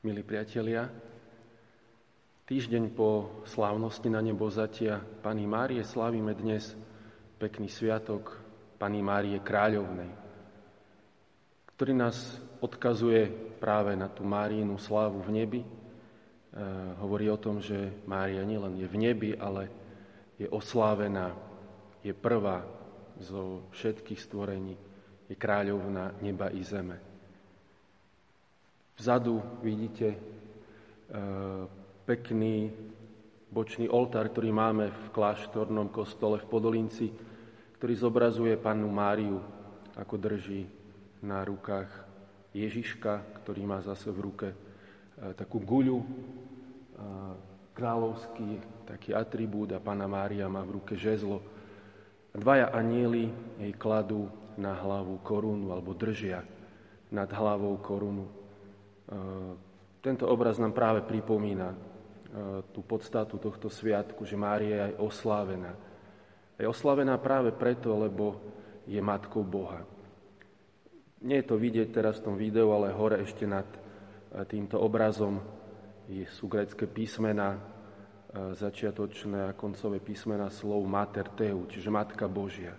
Milí priatelia, týždeň po slávnosti na nebo zatia Pany Márie slávime dnes pekný sviatok Pany Márie Kráľovnej, ktorý nás odkazuje práve na tú Máriinu slávu v nebi. E, hovorí o tom, že Mária nielen je v nebi, ale je oslávená, je prvá zo všetkých stvorení, je kráľovná neba i zeme. Vzadu vidíte e, pekný bočný oltár, ktorý máme v kláštornom kostole v Podolinci, ktorý zobrazuje pannu Máriu, ako drží na rukách Ježiška, ktorý má zase v ruke e, takú guľu, e, kráľovský taký atribút a Pana Mária má v ruke žezlo. Dvaja anieli jej kladú na hlavu korunu alebo držia nad hlavou korunu. Tento obraz nám práve pripomína tú podstatu tohto sviatku, že Mária je aj oslávená. Je oslávená práve preto, lebo je matkou Boha. Nie je to vidieť teraz v tom videu, ale hore ešte nad týmto obrazom sú grecké písmena, začiatočné a koncové písmena slov Mater Teu, čiže Matka Božia.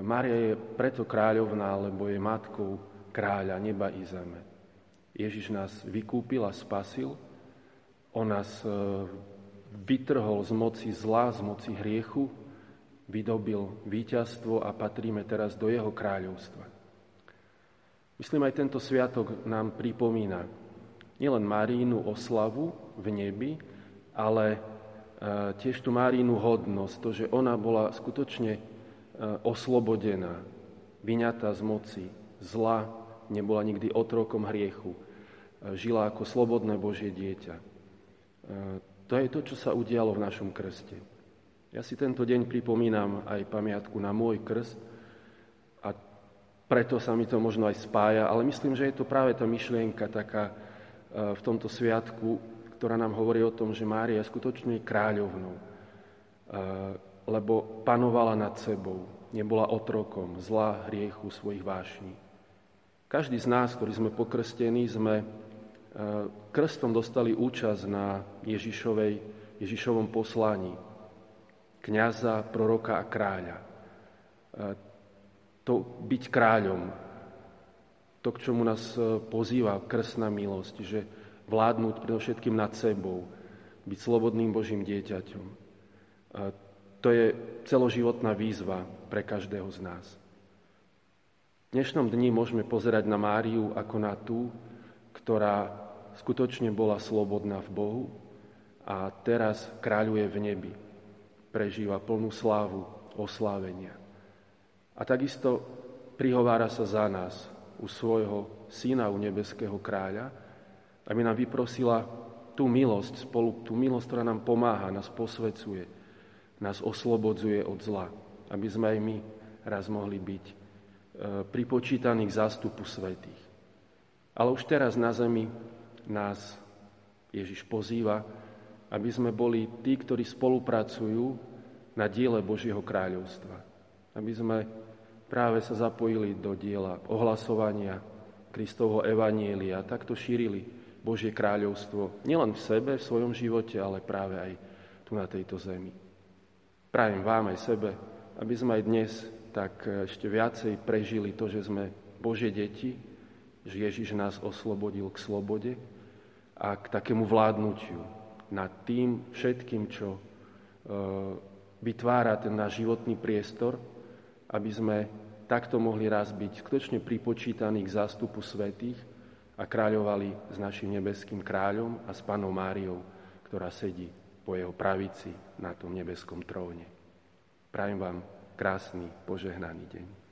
Mária je preto kráľovná, lebo je matkou kráľa neba i zeme. Ježiš nás vykúpil a spasil. On nás e, vytrhol z moci zla, z moci hriechu, vydobil víťazstvo a patríme teraz do jeho kráľovstva. Myslím, aj tento sviatok nám pripomína nielen Marínu oslavu v nebi, ale e, tiež tú Marínu hodnosť, to, že ona bola skutočne e, oslobodená, vyňatá z moci zla, nebola nikdy otrokom hriechu, žila ako slobodné Božie dieťa. E, to je to, čo sa udialo v našom krste. Ja si tento deň pripomínam aj pamiatku na môj krst a preto sa mi to možno aj spája, ale myslím, že je to práve tá myšlienka taká e, v tomto sviatku, ktorá nám hovorí o tom, že Mária je skutočne kráľovnou, e, lebo panovala nad sebou, nebola otrokom zla, hriechu, svojich vášní. Každý z nás, ktorí sme pokrstení, sme krstom dostali účasť na Ježišovej, Ježišovom poslaní. Kňaza, proroka a kráľa. To byť kráľom, to, k čomu nás e, pozýva krstná milosť, že vládnuť predovšetkým nad sebou, byť slobodným Božím dieťaťom. To je celoživotná výzva pre každého z nás. Dnešnom dni môžeme pozerať na Máriu ako na tú, ktorá skutočne bola slobodná v Bohu a teraz kráľuje v nebi. Prežíva plnú slávu, oslávenia. A takisto prihovára sa za nás u svojho syna, u nebeského kráľa, aby nám vyprosila tú milosť, spolu, tú milosť, ktorá nám pomáha, nás posvecuje, nás oslobodzuje od zla, aby sme aj my raz mohli byť e, pripočítaní k zástupu svetých. Ale už teraz na zemi nás Ježiš pozýva, aby sme boli tí, ktorí spolupracujú na diele Božieho kráľovstva. Aby sme práve sa zapojili do diela ohlasovania Kristovho evanielia takto šírili Božie kráľovstvo nielen v sebe, v svojom živote, ale práve aj tu na tejto zemi. Prajem vám aj sebe, aby sme aj dnes tak ešte viacej prežili to, že sme Božie deti, že Ježiš nás oslobodil k slobode, a k takému vládnutiu nad tým všetkým, čo e, vytvára ten náš životný priestor, aby sme takto mohli raz byť skutočne pripočítaní k zástupu svetých a kráľovali s našim nebeským kráľom a s panou Máriou, ktorá sedí po jeho pravici na tom nebeskom tróne. Prajem vám krásny, požehnaný deň.